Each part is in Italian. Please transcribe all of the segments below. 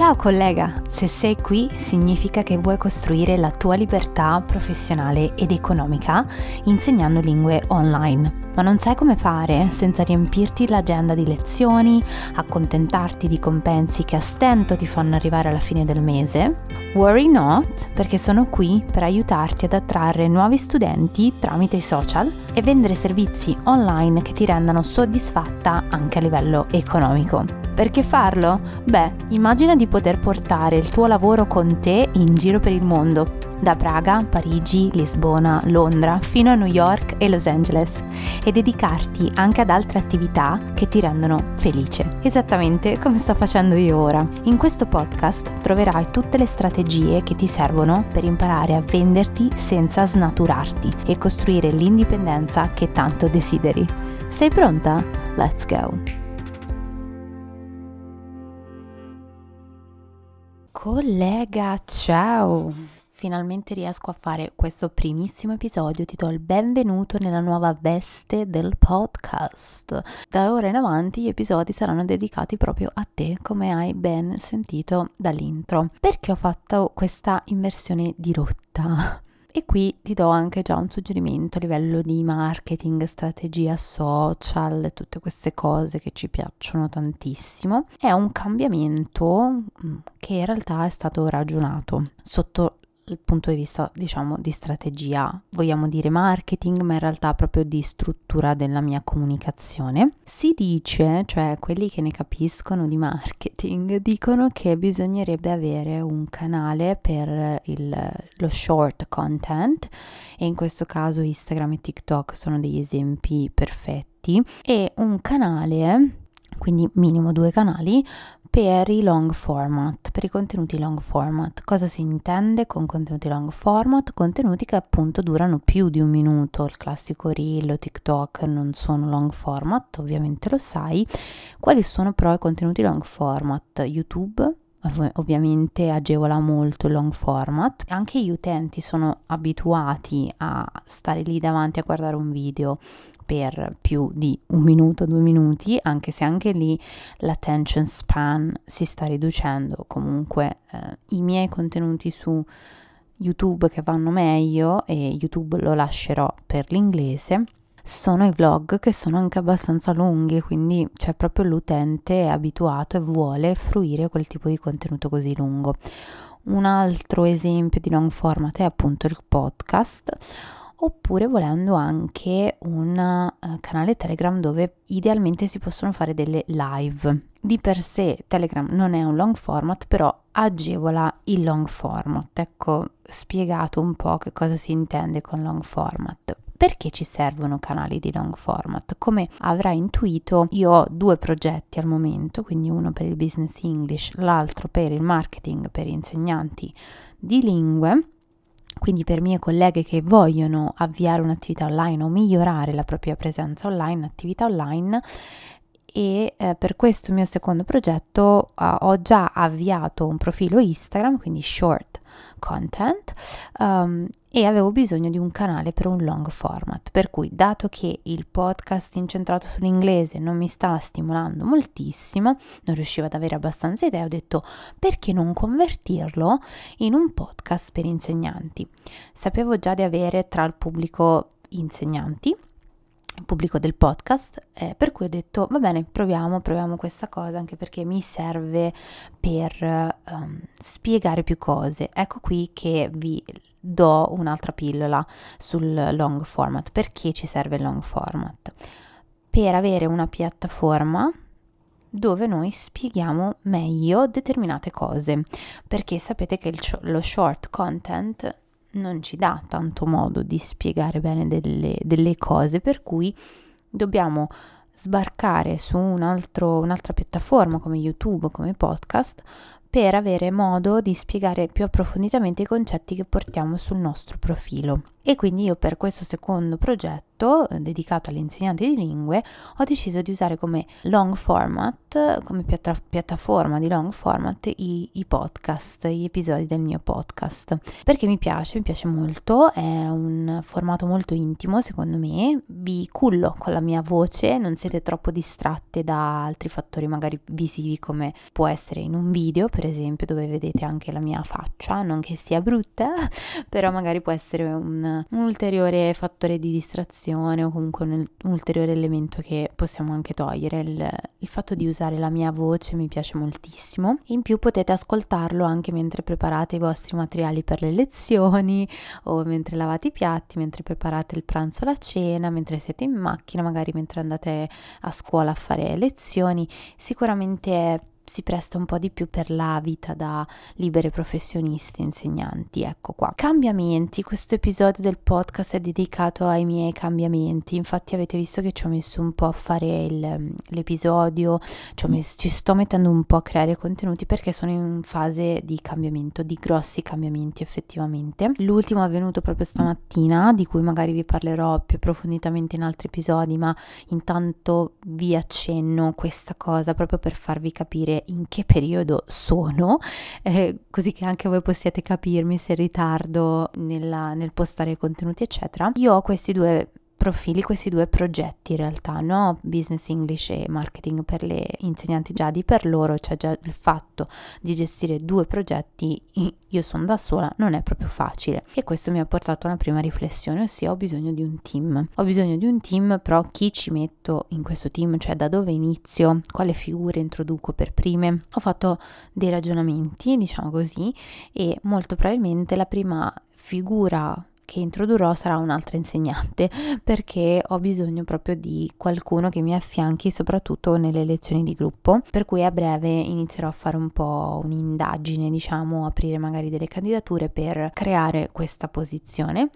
Ciao collega, se sei qui significa che vuoi costruire la tua libertà professionale ed economica insegnando lingue online. Ma non sai come fare senza riempirti l'agenda di lezioni, accontentarti di compensi che a stento ti fanno arrivare alla fine del mese? Worry not, perché sono qui per aiutarti ad attrarre nuovi studenti tramite i social e vendere servizi online che ti rendano soddisfatta anche a livello economico. Perché farlo? Beh, immagina di poter portare il tuo lavoro con te in giro per il mondo, da Praga, Parigi, Lisbona, Londra, fino a New York e Los Angeles, e dedicarti anche ad altre attività che ti rendono felice, esattamente come sto facendo io ora. In questo podcast troverai tutte le strategie che ti servono per imparare a venderti senza snaturarti e costruire l'indipendenza che tanto desideri. Sei pronta? Let's go! Collega, ciao! Finalmente riesco a fare questo primissimo episodio, ti do il benvenuto nella nuova veste del podcast. Da ora in avanti gli episodi saranno dedicati proprio a te, come hai ben sentito dall'intro. Perché ho fatto questa inversione di rotta? E qui ti do anche già un suggerimento a livello di marketing, strategia social, tutte queste cose che ci piacciono tantissimo. È un cambiamento mm, che in realtà è stato ragionato sotto punto di vista, diciamo, di strategia, vogliamo dire marketing, ma in realtà proprio di struttura della mia comunicazione. Si dice, cioè quelli che ne capiscono di marketing, dicono che bisognerebbe avere un canale per il, lo short content e in questo caso Instagram e TikTok sono degli esempi perfetti e un canale quindi minimo due canali per i long format, per i contenuti long format. Cosa si intende con contenuti long format? Contenuti che appunto durano più di un minuto, il classico reel o TikTok non sono long format, ovviamente lo sai. Quali sono però i contenuti long format? YouTube ovviamente agevola molto il long format. Anche gli utenti sono abituati a stare lì davanti a guardare un video per più di un minuto, due minuti, anche se anche lì l'attention span si sta riducendo. Comunque eh, i miei contenuti su YouTube che vanno meglio e YouTube lo lascerò per l'inglese sono i vlog che sono anche abbastanza lunghi, quindi c'è proprio l'utente abituato e vuole fruire quel tipo di contenuto così lungo. Un altro esempio di long format è appunto il podcast oppure volendo anche un uh, canale Telegram dove idealmente si possono fare delle live. Di per sé Telegram non è un long format, però agevola il long format. Ecco, spiegato un po' che cosa si intende con long format. Perché ci servono canali di long format? Come avrai intuito, io ho due progetti al momento, quindi uno per il business English, l'altro per il marketing per insegnanti di lingue quindi per mie colleghe che vogliono avviare un'attività online o migliorare la propria presenza online, attività online, e eh, per questo mio secondo progetto uh, ho già avviato un profilo Instagram, quindi short content, um, e avevo bisogno di un canale per un long format, per cui dato che il podcast incentrato sull'inglese non mi stava stimolando moltissimo, non riuscivo ad avere abbastanza idee, ho detto perché non convertirlo in un podcast per insegnanti. Sapevo già di avere tra il pubblico insegnanti pubblico del podcast, eh, per cui ho detto va bene, proviamo, proviamo questa cosa anche perché mi serve per um, spiegare più cose. Ecco qui che vi do un'altra pillola sul long format. Perché ci serve il long format? Per avere una piattaforma dove noi spieghiamo meglio determinate cose, perché sapete che il, lo short content non ci dà tanto modo di spiegare bene delle, delle cose, per cui dobbiamo sbarcare su un altro, un'altra piattaforma come YouTube, come podcast, per avere modo di spiegare più approfonditamente i concetti che portiamo sul nostro profilo. E quindi io per questo secondo progetto eh, dedicato agli insegnanti di lingue ho deciso di usare come long format, come piatta- piattaforma di long format i, i, podcast, gli episodi del mio podcast. Perché mi piace, mi piace molto, è un formato molto intimo secondo me, vi cullo con la mia voce, non siete troppo distratte da altri fattori magari visivi come può essere in un video per esempio dove vedete anche la mia faccia, non che sia brutta, però magari può essere un un, ulteriore fattore di distrazione o comunque un, un ulteriore elemento che possiamo anche togliere. Il, il, fatto di usare la mia voce mi piace moltissimo. In più potete ascoltarlo anche mentre preparate i vostri materiali per le lezioni o mentre lavate i piatti, mentre preparate il pranzo la cena, mentre siete in macchina, magari mentre andate a scuola a fare lezioni. Sicuramente è si presta un po' di più per la vita da libere professionisti, insegnanti, ecco qua. Cambiamenti, questo episodio del podcast è dedicato ai miei cambiamenti, infatti avete visto che ci ho messo un po' a fare il, l'episodio, ci, messo, ci sto mettendo un po' a creare contenuti perché sono in fase di cambiamento, di grossi cambiamenti effettivamente. L'ultimo è avvenuto proprio stamattina, di cui magari vi parlerò più approfonditamente in altri episodi, ma intanto vi accenno questa cosa proprio per farvi capire in che periodo sono, eh, così che anche voi possiate capirmi se ritardo nella, nel postare contenuti, eccetera. Io ho questi due profili questi due progetti in realtà, no? Business English e marketing per le insegnanti già di per loro, c'è già il fatto di gestire due progetti, io sono da sola, non è proprio facile. E questo mi ha portato a una prima riflessione, ossia ho bisogno di un team. Ho bisogno di un team, però chi ci metto in questo team, cioè da dove inizio, quale figure introduco per prime. Ho fatto dei ragionamenti, diciamo così, e molto probabilmente la prima figura che introdurrò sarà un'altra insegnante perché ho bisogno proprio di qualcuno che mi affianchi soprattutto nelle lezioni di gruppo. Per cui a breve inizierò a fare un po' un'indagine diciamo aprire magari delle candidature per creare questa posizione.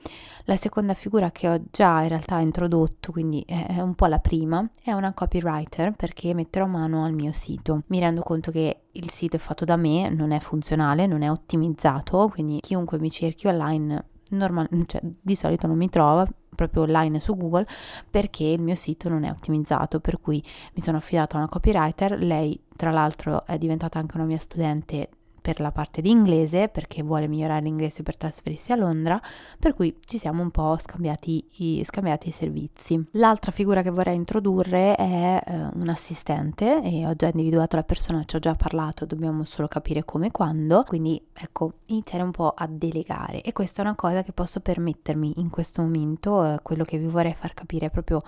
La seconda figura che ho già in realtà introdotto quindi è un po' la prima è una copywriter perché metterò mano al mio sito. Mi rendo conto che il sito è fatto da me, non è funzionale, non è ottimizzato, quindi chiunque mi cerchi online normal, cioè, di solito non mi trova proprio online su Google perché il mio sito non è ottimizzato per cui mi sono affidata a una copywriter lei tra l'altro è diventata anche una mia studente per la parte di inglese perché vuole migliorare l'inglese per trasferirsi a Londra, per cui ci siamo un po' scambiati i, scambiati i servizi. L'altra figura che vorrei introdurre è eh, un assistente e ho già individuato la persona, ci ho già parlato, dobbiamo solo capire come e quando, quindi ecco, iniziare un po' a delegare e questa è una cosa che posso permettermi in questo momento, eh, quello che vi vorrei far capire è proprio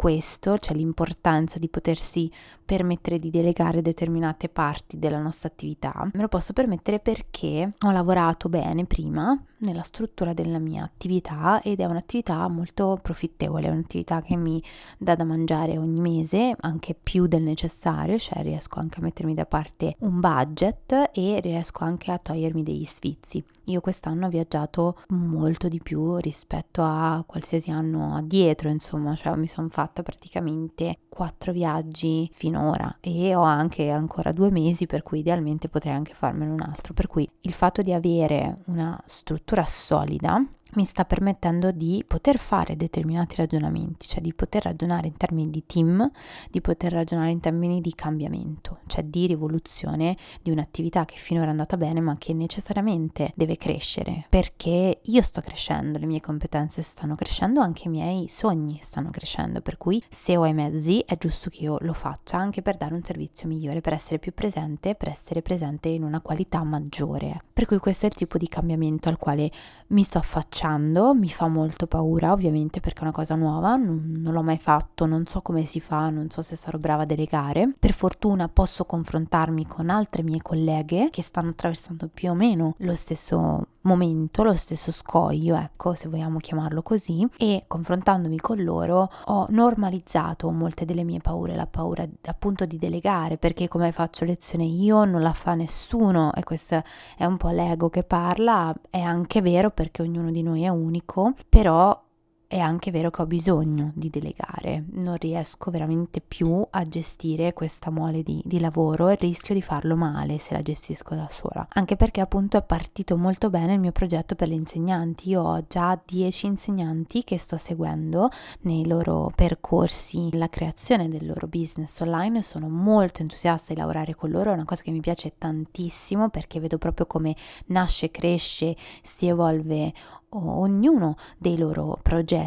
questo, cioè l'importanza di potersi permettere di delegare determinate parti della nostra attività. Me lo posso permettere perché ho lavorato bene prima nella struttura della mia attività ed è un'attività molto profittevole, è un'attività che mi dà da mangiare ogni mese, anche più del necessario, cioè riesco anche a mettermi da parte un budget e riesco anche a togliermi degli sfizi. Io quest'anno ho viaggiato molto di più rispetto a qualsiasi anno addietro, insomma, cioè mi sono fatta praticamente quattro viaggi finora e ho anche ancora due mesi per cui idealmente potrei anche farmene un altro. Per cui il fatto di avere una struttura solida mi sta permettendo di poter fare determinati ragionamenti, cioè di poter ragionare in termini di team, di poter ragionare in termini di cambiamento, cioè di rivoluzione di un'attività che finora è andata bene ma che necessariamente deve crescere, perché io sto crescendo, le mie competenze stanno crescendo, anche i miei sogni stanno crescendo, per cui se ho i mezzi è giusto che io lo faccia anche per dare un servizio migliore, per essere più presente, per essere presente in una qualità maggiore. Per cui questo è il tipo di cambiamento al quale mi sto affacciando cominciando, mi fa molto paura ovviamente perché è una cosa nuova, non, non, l'ho mai fatto, non so come si fa, non so se sarò brava a delegare. Per fortuna posso confrontarmi con altre mie colleghe che stanno attraversando più o meno lo stesso momento, lo stesso scoglio, ecco, se vogliamo chiamarlo così, e confrontandomi con loro ho normalizzato molte delle mie paure, la paura appunto di delegare, perché come faccio lezione io non la fa nessuno e questo è un po' l'ego che parla, è anche vero perché ognuno di noi è unico, però è anche vero che ho bisogno di delegare, non riesco veramente più a gestire questa mole di, di lavoro e rischio di farlo male se la gestisco da sola. Anche perché appunto è partito molto bene il mio progetto per le insegnanti. Io ho già 10 insegnanti che sto seguendo nei loro percorsi, la creazione del loro business online. Sono molto entusiasta di lavorare con loro, è una cosa che mi piace tantissimo perché vedo proprio come nasce, cresce, si evolve ognuno dei loro progetti,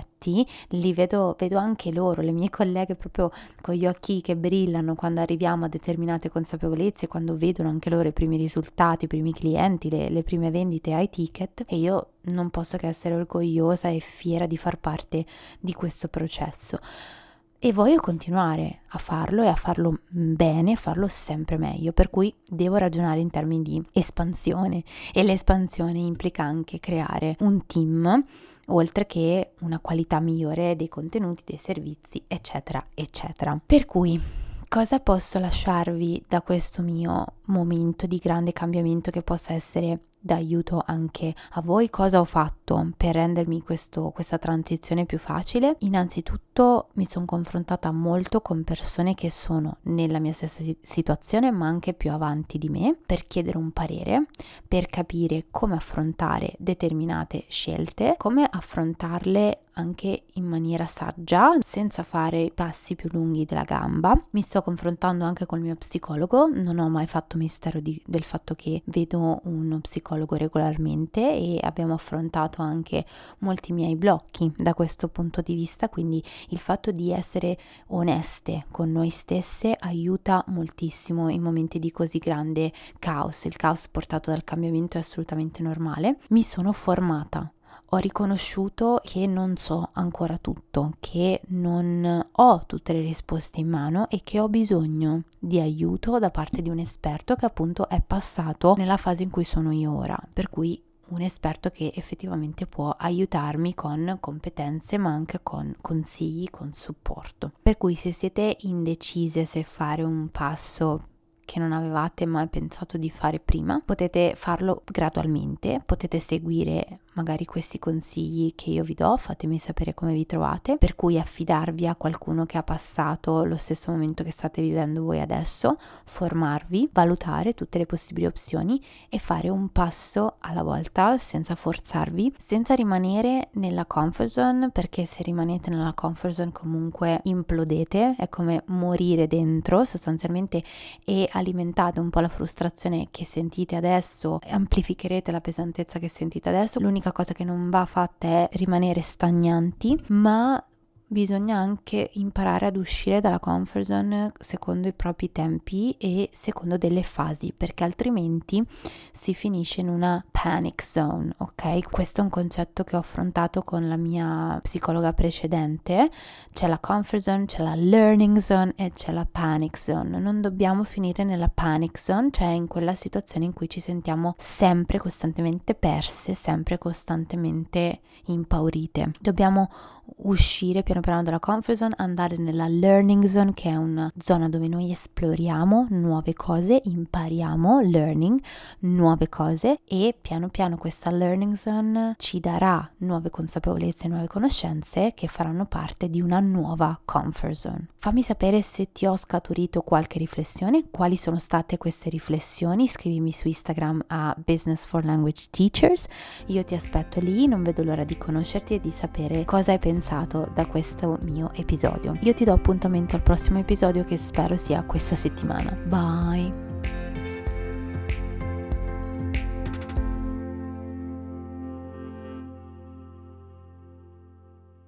li vedo, vedo anche loro, le mie colleghe proprio con gli occhi che brillano quando arriviamo a determinate consapevolezze, quando vedono anche loro i primi risultati, i primi clienti, le, le prime vendite ai ticket. E io non posso che essere orgogliosa e fiera di far parte di questo processo e voglio continuare a farlo e a farlo bene, a farlo sempre meglio, per cui devo ragionare in termini di espansione e l'espansione implica anche creare un team oltre che una qualità migliore dei contenuti, dei servizi, eccetera, eccetera. Per cui cosa posso lasciarvi da questo mio momento di grande cambiamento che possa essere d'aiuto anche a voi. Cosa ho fatto per rendermi questo, questa transizione più facile? Innanzitutto mi sono confrontata molto con persone che sono nella mia stessa situazione ma anche più avanti di me per chiedere un parere, per capire come affrontare determinate scelte, come affrontarle anche in maniera saggia, senza fare passi più lunghi della gamba. Mi sto confrontando anche con il mio psicologo, non ho mai fatto mistero di, del fatto che vedo uno psicologo regolarmente e abbiamo affrontato anche molti miei blocchi da questo punto di vista, quindi il fatto di essere oneste con noi stesse aiuta moltissimo in momenti di così grande caos. Il caos portato dal cambiamento è assolutamente normale. Mi sono formata ho riconosciuto che non so ancora tutto, che non ho tutte le risposte in mano e che ho bisogno di aiuto da parte di un esperto che appunto è passato nella fase in cui sono io ora, per cui un esperto che effettivamente può aiutarmi con competenze ma anche con consigli, con supporto. Per cui se siete indecise se fare un passo che non avevate mai pensato di fare prima, potete farlo gradualmente, potete seguire magari questi consigli che io vi do, fatemi sapere come vi trovate, per cui affidarvi a qualcuno che ha passato lo stesso momento che state vivendo voi adesso, formarvi, valutare tutte le possibili opzioni e fare un passo alla volta senza forzarvi, senza rimanere nella comfort zone, perché se rimanete nella comfort zone comunque implodete, è come morire dentro sostanzialmente e alimentate un po' la frustrazione che sentite adesso, amplificherete la pesantezza che sentite adesso. L'unica l'unica cosa che non va fatta è rimanere stagnanti, ma bisogna anche imparare ad uscire dalla comfort zone secondo i propri tempi e secondo delle fasi, perché altrimenti si finisce in una panic zone, ok? Questo è un concetto che ho affrontato con la mia psicologa precedente. C'è la comfort zone, c'è la learning zone e c'è la panic zone. Non dobbiamo finire nella panic zone, cioè in quella situazione in cui ci sentiamo sempre costantemente perse, sempre costantemente impaurite. Dobbiamo uscire piano piano dalla comfort zone, andare nella learning zone, che è una zona dove noi esploriamo nuove cose, impariamo learning, nuove cose e piano piano questa learning zone ci darà nuove consapevolezze, nuove conoscenze che faranno parte di una nuova comfort zone. Fammi sapere se ti ho scaturito qualche riflessione, quali sono state queste riflessioni, scrivimi su Instagram a Business for Language Teachers. Io ti aspetto lì, non vedo l'ora di conoscerti e di sapere cosa hai pensato da questo mio episodio. Io ti do appuntamento al prossimo episodio che spero sia questa settimana. Bye!